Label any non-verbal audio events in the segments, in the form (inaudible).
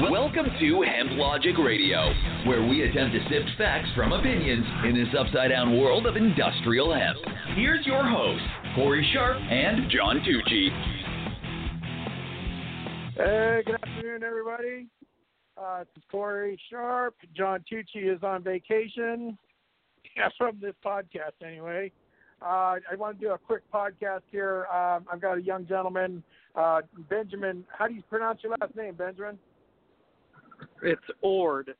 Welcome to Hemp Logic Radio, where we attempt to sift facts from opinions in this upside down world of industrial hemp. Here's your hosts, Cory Sharp and John Tucci. Hey, good afternoon, everybody. Uh, Cory Sharp. John Tucci is on vacation yeah, from this podcast, anyway. Uh, I want to do a quick podcast here. Um, I've got a young gentleman, uh, Benjamin. How do you pronounce your last name, Benjamin? It's Oard.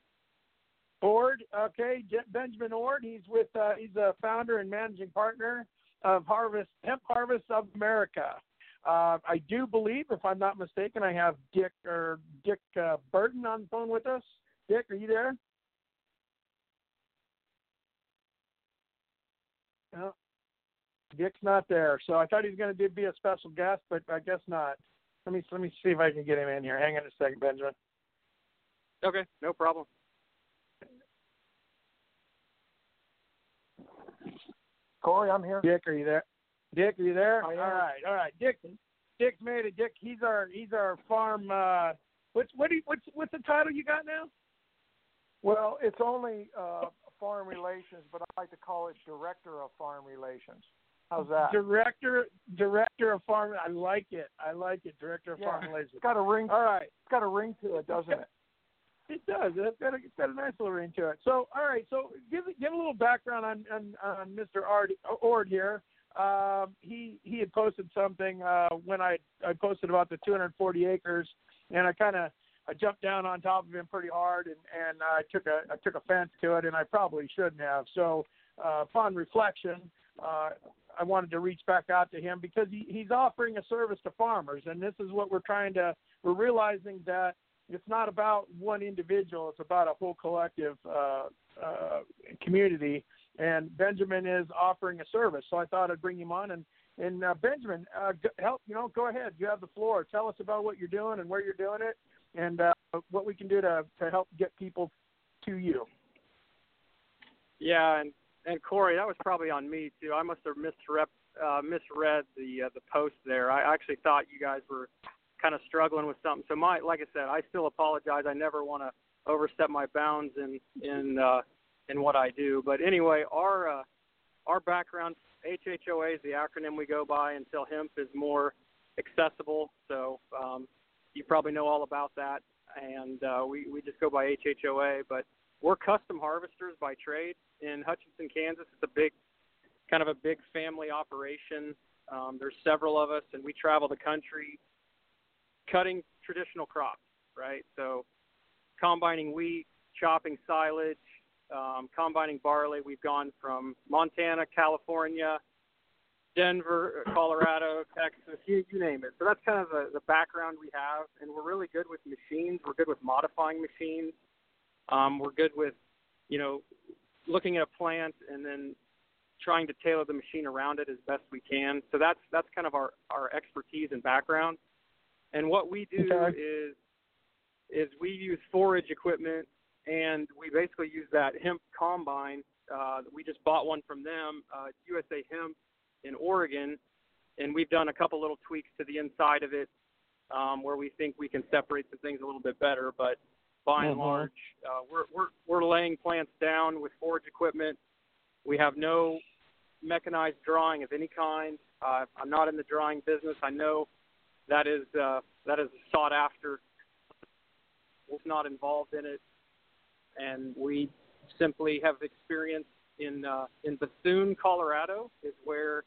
Oard, okay, Benjamin Oard. He's with uh, he's a founder and managing partner of Harvest Hemp Harvest of America. Uh, I do believe, if I'm not mistaken, I have Dick or Dick uh, Burton on the phone with us. Dick, are you there? No, Dick's not there. So I thought he was going to be a special guest, but I guess not. Let me let me see if I can get him in here. Hang on a second, Benjamin. Okay, no problem. Cory, I'm here. Dick, are you there? Dick, are you there? I am. All right, all right. Dick, Dick's made it. Dick, he's our he's our farm. Uh, what's what do you, what's what's the title you got now? Well, it's only uh, farm relations, but I like to call it director of farm relations. How's that? Director director of farm. I like it. I like it. Director of Yeah. farm relations. It's got a ring. All right. It's got a ring to it, doesn't it? It does. It's got a, it's got a nice little ring to it. So, all right. So, give give a little background on on, on Mr. Ard, Oard here. Um, he he had posted something uh, when I I posted about the 240 acres, and I kind of I jumped down on top of him pretty hard, and and I took a I took offense to it, and I probably shouldn't have. So, uh, upon reflection, uh, I wanted to reach back out to him because he, he's offering a service to farmers, and this is what we're trying to. We're realizing that it's not about one individual; it's about a whole collective uh, uh, community. And Benjamin is offering a service, so I thought I'd bring him on. And and uh, Benjamin, uh, help you know, go ahead. You have the floor. Tell us about what you're doing and where you're doing it, and uh, what we can do to to help get people to you. Yeah, and and Cory, that was probably on me too. I must have misrep, uh, misread the uh, the post there. I actually thought you guys were kind of struggling with something. So my, like I said, I still apologize. I never want to overstep my bounds in in uh, in what I do. But anyway, our uh, our background, HHOA is the acronym we go by until hemp is more accessible. So um, you probably know all about that, and uh, we we just go by HHOA. But we're custom harvesters by trade in Hutchinson, Kansas. It's a big, kind of a big family operation. Um, there's several of us, and we travel the country cutting traditional crops, right? So combining wheat, chopping silage, um, combining barley. We've gone from Montana, California, Denver, Colorado, Texas, you, you name it. So that's kind of the, the background we have, and we're really good with machines. We're good with modifying machines. Um, we're good with, you know, looking at a plant and then trying to tailor the machine around it as best we can. So that's that's kind of our our expertise and background. And what we do Okay. is is we use forage equipment and we basically use that hemp combine. Uh, we just bought one from them, uh, USA Hemp in Oregon, and we've done a couple little tweaks to the inside of it um, where we think we can separate some things a little bit better. But by and Mhm. large, uh, we're, we're we're laying plants down with forage equipment. We have no mechanized drawing of any kind. Uh, I'm not in the drawing business. I know that is uh, that is sought after. Was not involved in it, and we simply have experience in uh, in Bethune, Colorado, is where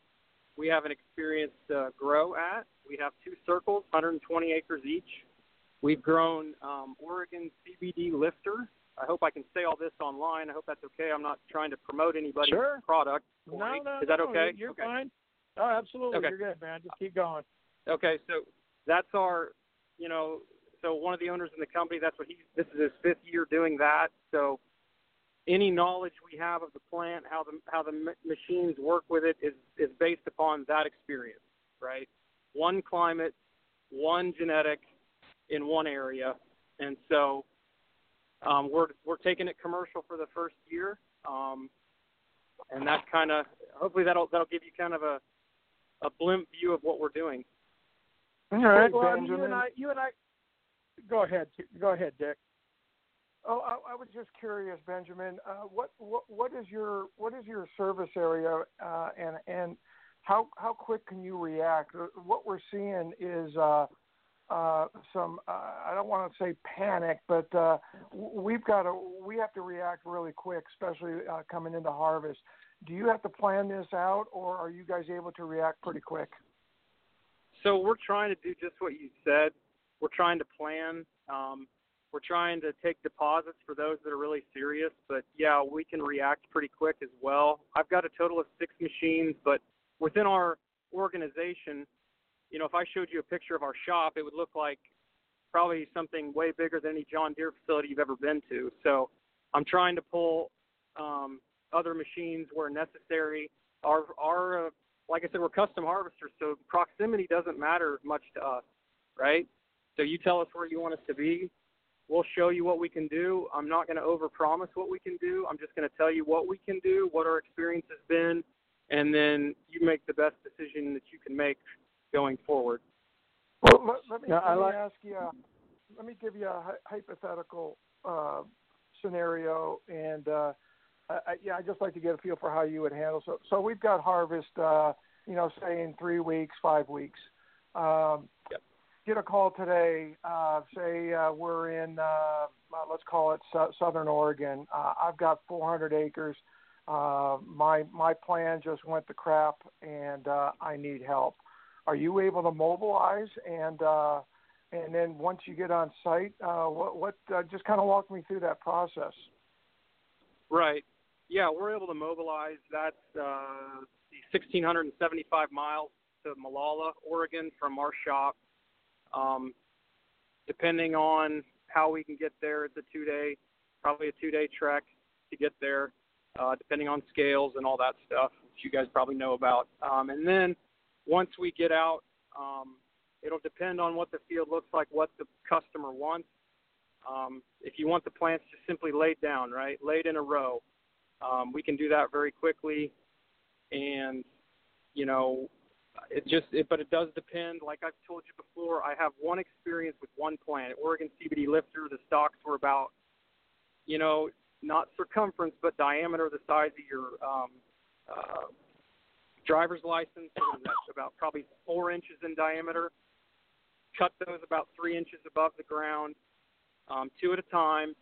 we have an experience uh, grow at. We have two circles, 120 acres each. We've grown um, Oregon CBD lifter. I hope I can say all this online. I hope that's okay. I'm not trying to promote anybody's Sure. product. No, no, Is that no, okay? You're okay. fine. Oh, absolutely. Okay. You're good, man. Just keep going. Okay, so that's our, you know, so one of the owners in the company, that's what he, this is his fifth year doing that. So any knowledge we have of the plant, how the how the ma- machines work with it, is is based upon that experience, right? One climate, one genetic, in one area, and so um, we're we're taking it commercial for the first year, um, and that kind of hopefully that'll that'll give you kind of a a blimp view of what we're doing. All right. Well, Well, you and I, you and I, go ahead. Go ahead, Dick. Oh, I, I was just curious, Benjamin. Uh, what, what what is your what is your service area, uh, and and how how quick can you react? Uh, what we're seeing is uh, uh, some uh, I don't want to say panic, but uh, we've got to we have to react really quick, especially uh, coming into harvest. Do you have to plan this out, or are you guys able to react pretty quick? So we're trying to do just what you said. We're trying to plan. Um, we're trying to take deposits for those that are really serious, but yeah, we can react pretty quick as well. I've got a total of six machines, but within our organization, you know, if I showed you a picture of our shop, it would look like probably something way bigger than any John Deere facility you've ever been to. So I'm trying to pull um, other machines where necessary. Our, our, uh, like I said, we're custom harvesters, so proximity doesn't matter much to us, right? So you tell us where you want us to be, We'll show you what we can do. I'm not going to overpromise what we can do. I'm just going to tell you what we can do, what our experience has been, and then you make the best decision that you can make going forward. Well, let, let me, let me like... ask you. Uh, let me give you a hypothetical uh, scenario, and uh, I, yeah, I'd just like to get a feel for how you would handle. So, so we've got harvest, uh, you know, say in three weeks, five weeks. Um, yep get a call today, uh, say uh, we're in, uh, let's call it su- Southern Oregon. Uh, I've got 400 acres. Uh, my my plan just went to crap, and uh, I need help. Are you able to mobilize and uh, and then once you get on site, uh, what what uh, just kind of walk me through that process? Right. Yeah, we're able to mobilize. That's uh, 1,675 miles to Molalla, Oregon, from our shop um, depending on how we can get there, it's a two day, probably a two day trek to get there, uh, depending on scales and all that stuff, which you guys probably know about. Um, and then once we get out, um, it'll depend on what the field looks like, what the customer wants. Um, if you want the plants just simply laid down, right, laid in a row, um, we can do that very quickly. And you know, it just it, but it does depend. Like i've told you before i have one experience with one plant. Oregon cbd lifter the stalks were about you know not circumference but diameter the size of your um uh driver's license. That's about probably four inches in diameter. Cut those about three inches above the ground um two at a time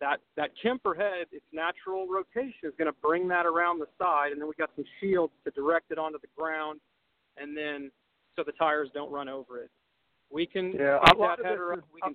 that that Kemper head, its natural rotation is going to bring that around the side, and then we got some shields to direct it onto the ground and then so the tires don't run over it. We can yeah, that header up. We can.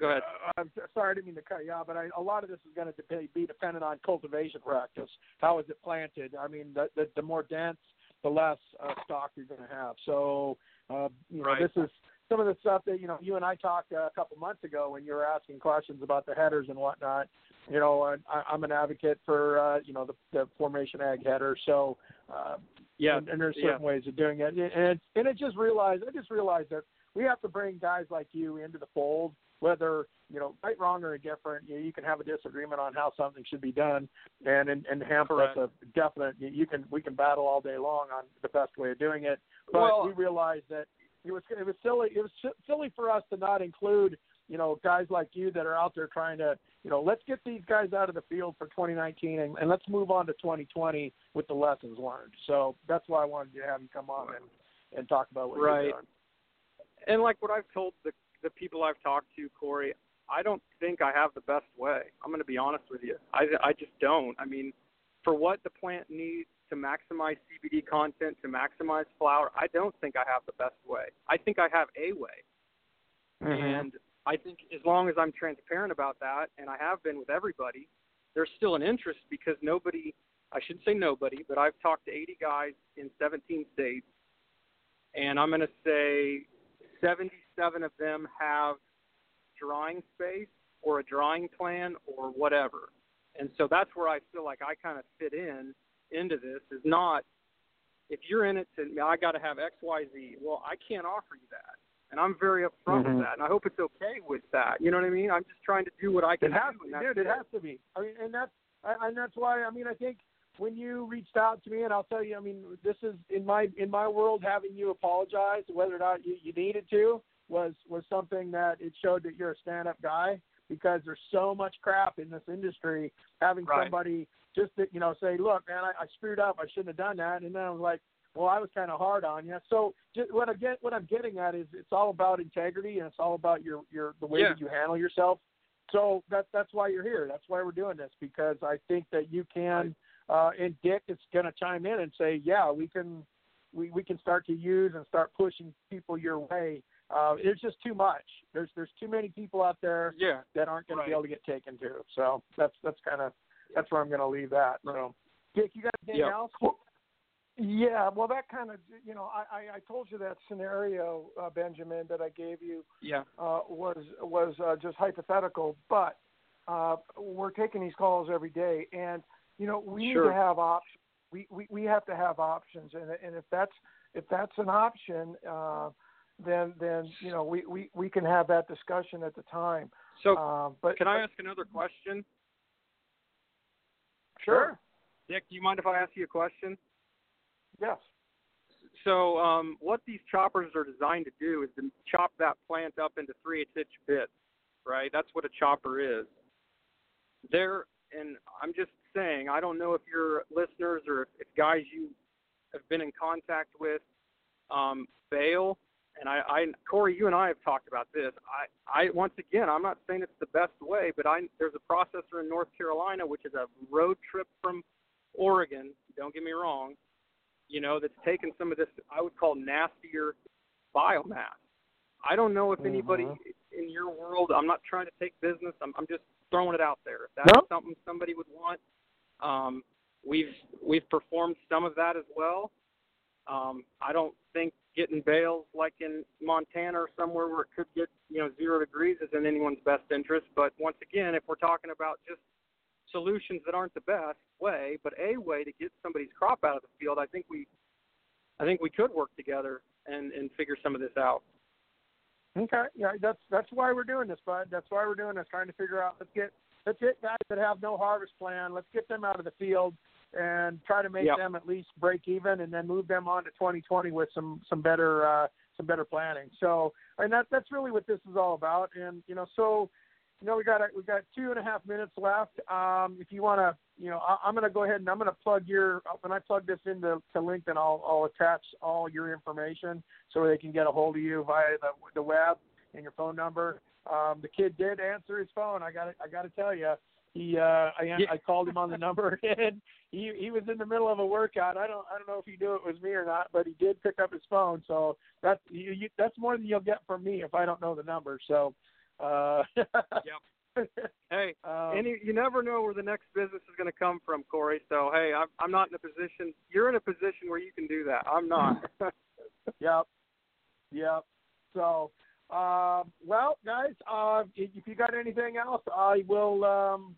Go ahead. Uh, I'm sorry, I didn't mean to cut you off, but I, a lot of this is going to be dependent on cultivation practice. How is it planted? I mean, the, the, the more dense, the less uh, stalk you're going to have. So, uh, you know, right. this is some of the stuff that you know you and I talked uh, a couple months ago when you were asking questions about the headers and whatnot. You know, I, I'm an advocate for uh, you know the, the formation ag header. So, uh, yeah, and, and there's certain yeah. ways of doing it. And it, and it just realized I just realized that we have to bring guys like you into the fold, whether you know right, wrong, or indifferent. You, you can have a disagreement on how something should be done, and and, and hamper Correct. us a definite. You, you can we can battle all day long on the best way of doing it, but well, we realized that it was it was silly it was silly for us to not include you know guys like you that are out there trying to you know let's get these guys out of the field for 2019 and, and let's move on to 2020 with the lessons learned. So that's why I wanted to have you come on and and talk about what right. you're doing. And like what I've told the the people I've talked to, Cory, I don't think I have the best way. I'm going to be honest with you. I I just don't. I mean, for what the plant needs to maximize CBD content, to maximize flower, I don't think I have the best way. I think I have a way. Mm-hmm. And I think as long as I'm transparent about that, and I have been with everybody, there's still an interest because nobody, I shouldn't say nobody, but I've talked to 80 guys in 17 states, and I'm going to say 77 of them have drawing space or a drawing plan or whatever. And so that's where I feel like I kind of fit in into this is not if you're in it to I got to have X Y Z. Well, I can't offer you that, and I'm very upfront mm-hmm. with that, and I hope it's okay with that. You know what I mean? I'm just trying to do what I can it has, do. dude, it, it has to be. I mean, and that's and that's why I mean I think when you reached out to me, and I'll tell you, I mean, this is in my in my world having you apologize, whether or not you, you needed to, was was something that it showed that you're a stand-up guy because there's so much crap in this industry. Having Right. somebody just to, you know say, look, man, I, I screwed up. I shouldn't have done that. And then I was like, well, I was kind of hard on you. So just, what I get, what I'm getting at is it's all about integrity and it's all about your your the way Yeah. that you handle yourself. So that's that's why you're here. That's why we're doing this because I think that you can. Uh, and Dick is going to chime in and say, yeah, we can we, we can start to use and start pushing people your way. Uh, it's just too much. There's there's too many people out there Yeah. that aren't going Right. to be able to get taken to. So that's that's kind of that's where I'm going to leave that. So, Dick, you got anything Yeah. else? Well, yeah, well, that kind of, you know, I, I, I told you that scenario, uh, Benjamin, that I gave you Yeah. uh, was was uh, just hypothetical, but uh, we're taking these calls every day, and you know we need to have options. We, we we have to have options, and and if that's if that's an option, uh, then then you know we, we, we can have that discussion at the time. So uh, but can I ask another question? Sure. Dick, do you mind if I ask you a question? Yes. So, um, what these choppers are designed to do is to chop that plant up into three eighths inch bits, right? That's what a chopper is. They're, and I'm just saying, I don't know if your listeners or if, if guys you have been in contact with, um, Bale, and I, I, Cory, you and I have talked about this. I, I, once again, I'm not saying it's the best way, but I, there's a processor in North Carolina which is a road trip from Oregon. Don't get me wrong you know, that's taken some of this I would call nastier biomass. I don't know if anybody Mhm. in your world. I'm not trying to take business. I'm, I'm just throwing it out there. If that's Nope. something somebody would want, um, we've we've performed some of that as well. Um, I don't think getting bales like in Montana or somewhere where it could get you know zero degrees is in anyone's best interest. But once again, if we're talking about just solutions that aren't the best way, but a way to get somebody's crop out of the field, I think we, I think we could work together and and figure some of this out. Okay, yeah, that's that's why we're doing this, bud. That's why we're doing this, trying to figure out. Let's get let's get guys that have no harvest plan. Let's get them out of the field and try to make Yep. them at least break even, and then move them on to 2020 with some some better uh, some better planning. So, and that that's really what this is all about. And you know, so you know, we got we got two and a half minutes left. Um, if you want to, you know, I, I'm going to go ahead and I'm going to plug your when I plug this into to LinkedIn, I'll I'll attach all your information so they can get a hold of you via the the web and your phone number. Um, the kid did answer his phone. I got I got to tell you, he uh, I Yeah. I called him on the number (laughs) and he he was in the middle of a workout. I don't I don't know if he knew it was me or not, but he did pick up his phone. So that's you, you, that's more than you'll get from me if I don't know the number. So. Uh, Yep. (laughs) Hey, um, and you, you never know where the next business is going to come from, Cory. So hey, I'm I'm not in a position. You're in a position where you can do that. I'm not. (laughs) Yep. Yep. So, um, well, guys, uh, if if you got anything else, I will um,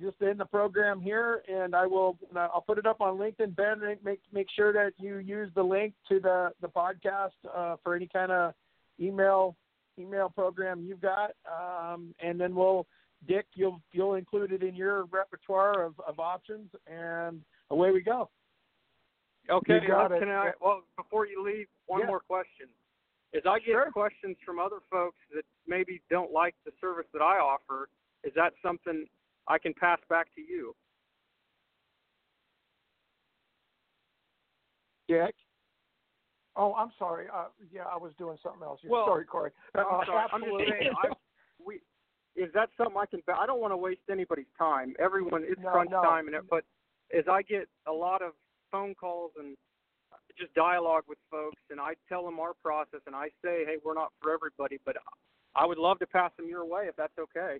just end the program here, and I will. I'll put it up on LinkedIn. Ben, make make sure that you use the link to the the podcast uh, for any kind of email email program you've got, um, and then we'll. Dick, you'll you'll include it in your repertoire of, of options, and away we go. Okay, well, it. can I? Well, before you leave, one Yeah. more question. Is I get Sure. questions from other folks that maybe don't like the service that I offer. Is that something I can pass back to you? Dick. Oh, I'm sorry. Uh, yeah, I was doing something else. here. Well, sorry, Cory. I'm Uh, sorry. I'm just absolutely. saying. I, we, is that something I can? I don't want to waste anybody's time. Everyone, it's No, crunch no. time, and it, but as I get a lot of phone calls and just dialogue with folks, and I tell them our process, and I say, hey, we're not for everybody, but I would love to pass them your way if that's okay.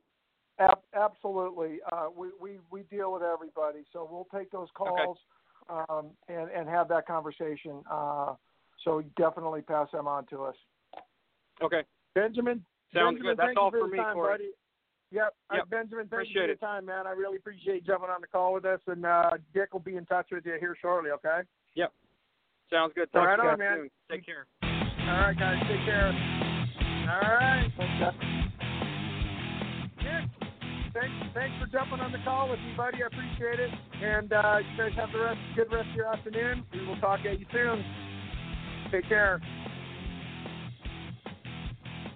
Ab- absolutely. Uh, we, we, we deal with everybody, so we'll take those calls um, and, and have that conversation. Uh, so definitely pass them on to us. Okay. Benjamin. Sounds Benjamin, good. That's all you for, for the me, time, Cory. buddy. Yep. Uh, Yep. Benjamin, thank you Appreciate for your time, man. I really appreciate you jumping on the call with us, and uh, Dick will be in touch with you here shortly. Okay. Yep. Sounds good. All Talk right to on, man. soon. Take care. All right, guys. Take care. All right. Thanks, thanks for jumping on the call with me, buddy. I appreciate it. And uh, you guys have the rest, good rest of your afternoon. We will talk at you soon. Take care.